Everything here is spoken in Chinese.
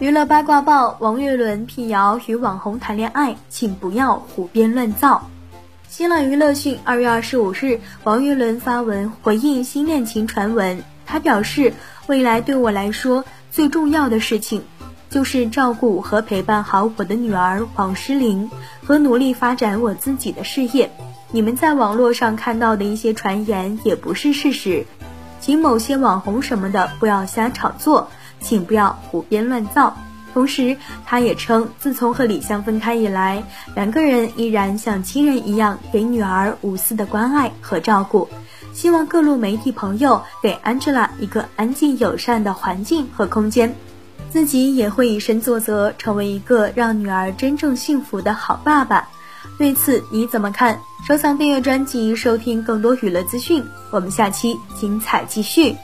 娱乐八卦报：王岳伦辟谣与网红谈恋爱，请不要胡编乱造。新浪娱乐讯，二月二十五日，王岳伦发文回应新恋情传闻。他表示，未来对我来说最重要的事情，就是照顾和陪伴好我的女儿王诗龄，和努力发展我自己的事业。你们在网络上看到的一些传言也不是事实，请某些网红什么的不要瞎炒作。请不要胡编乱造。同时，他也称，自从和李湘分开以来，两个人依然像亲人一样给女儿无私的关爱和照顾。希望各路媒体朋友给 Angela 一个安静友善的环境和空间，自己也会以身作则，成为一个让女儿真正幸福的好爸爸。对此你怎么看？收藏订阅专辑，收听更多娱乐资讯。我们下期精彩继续。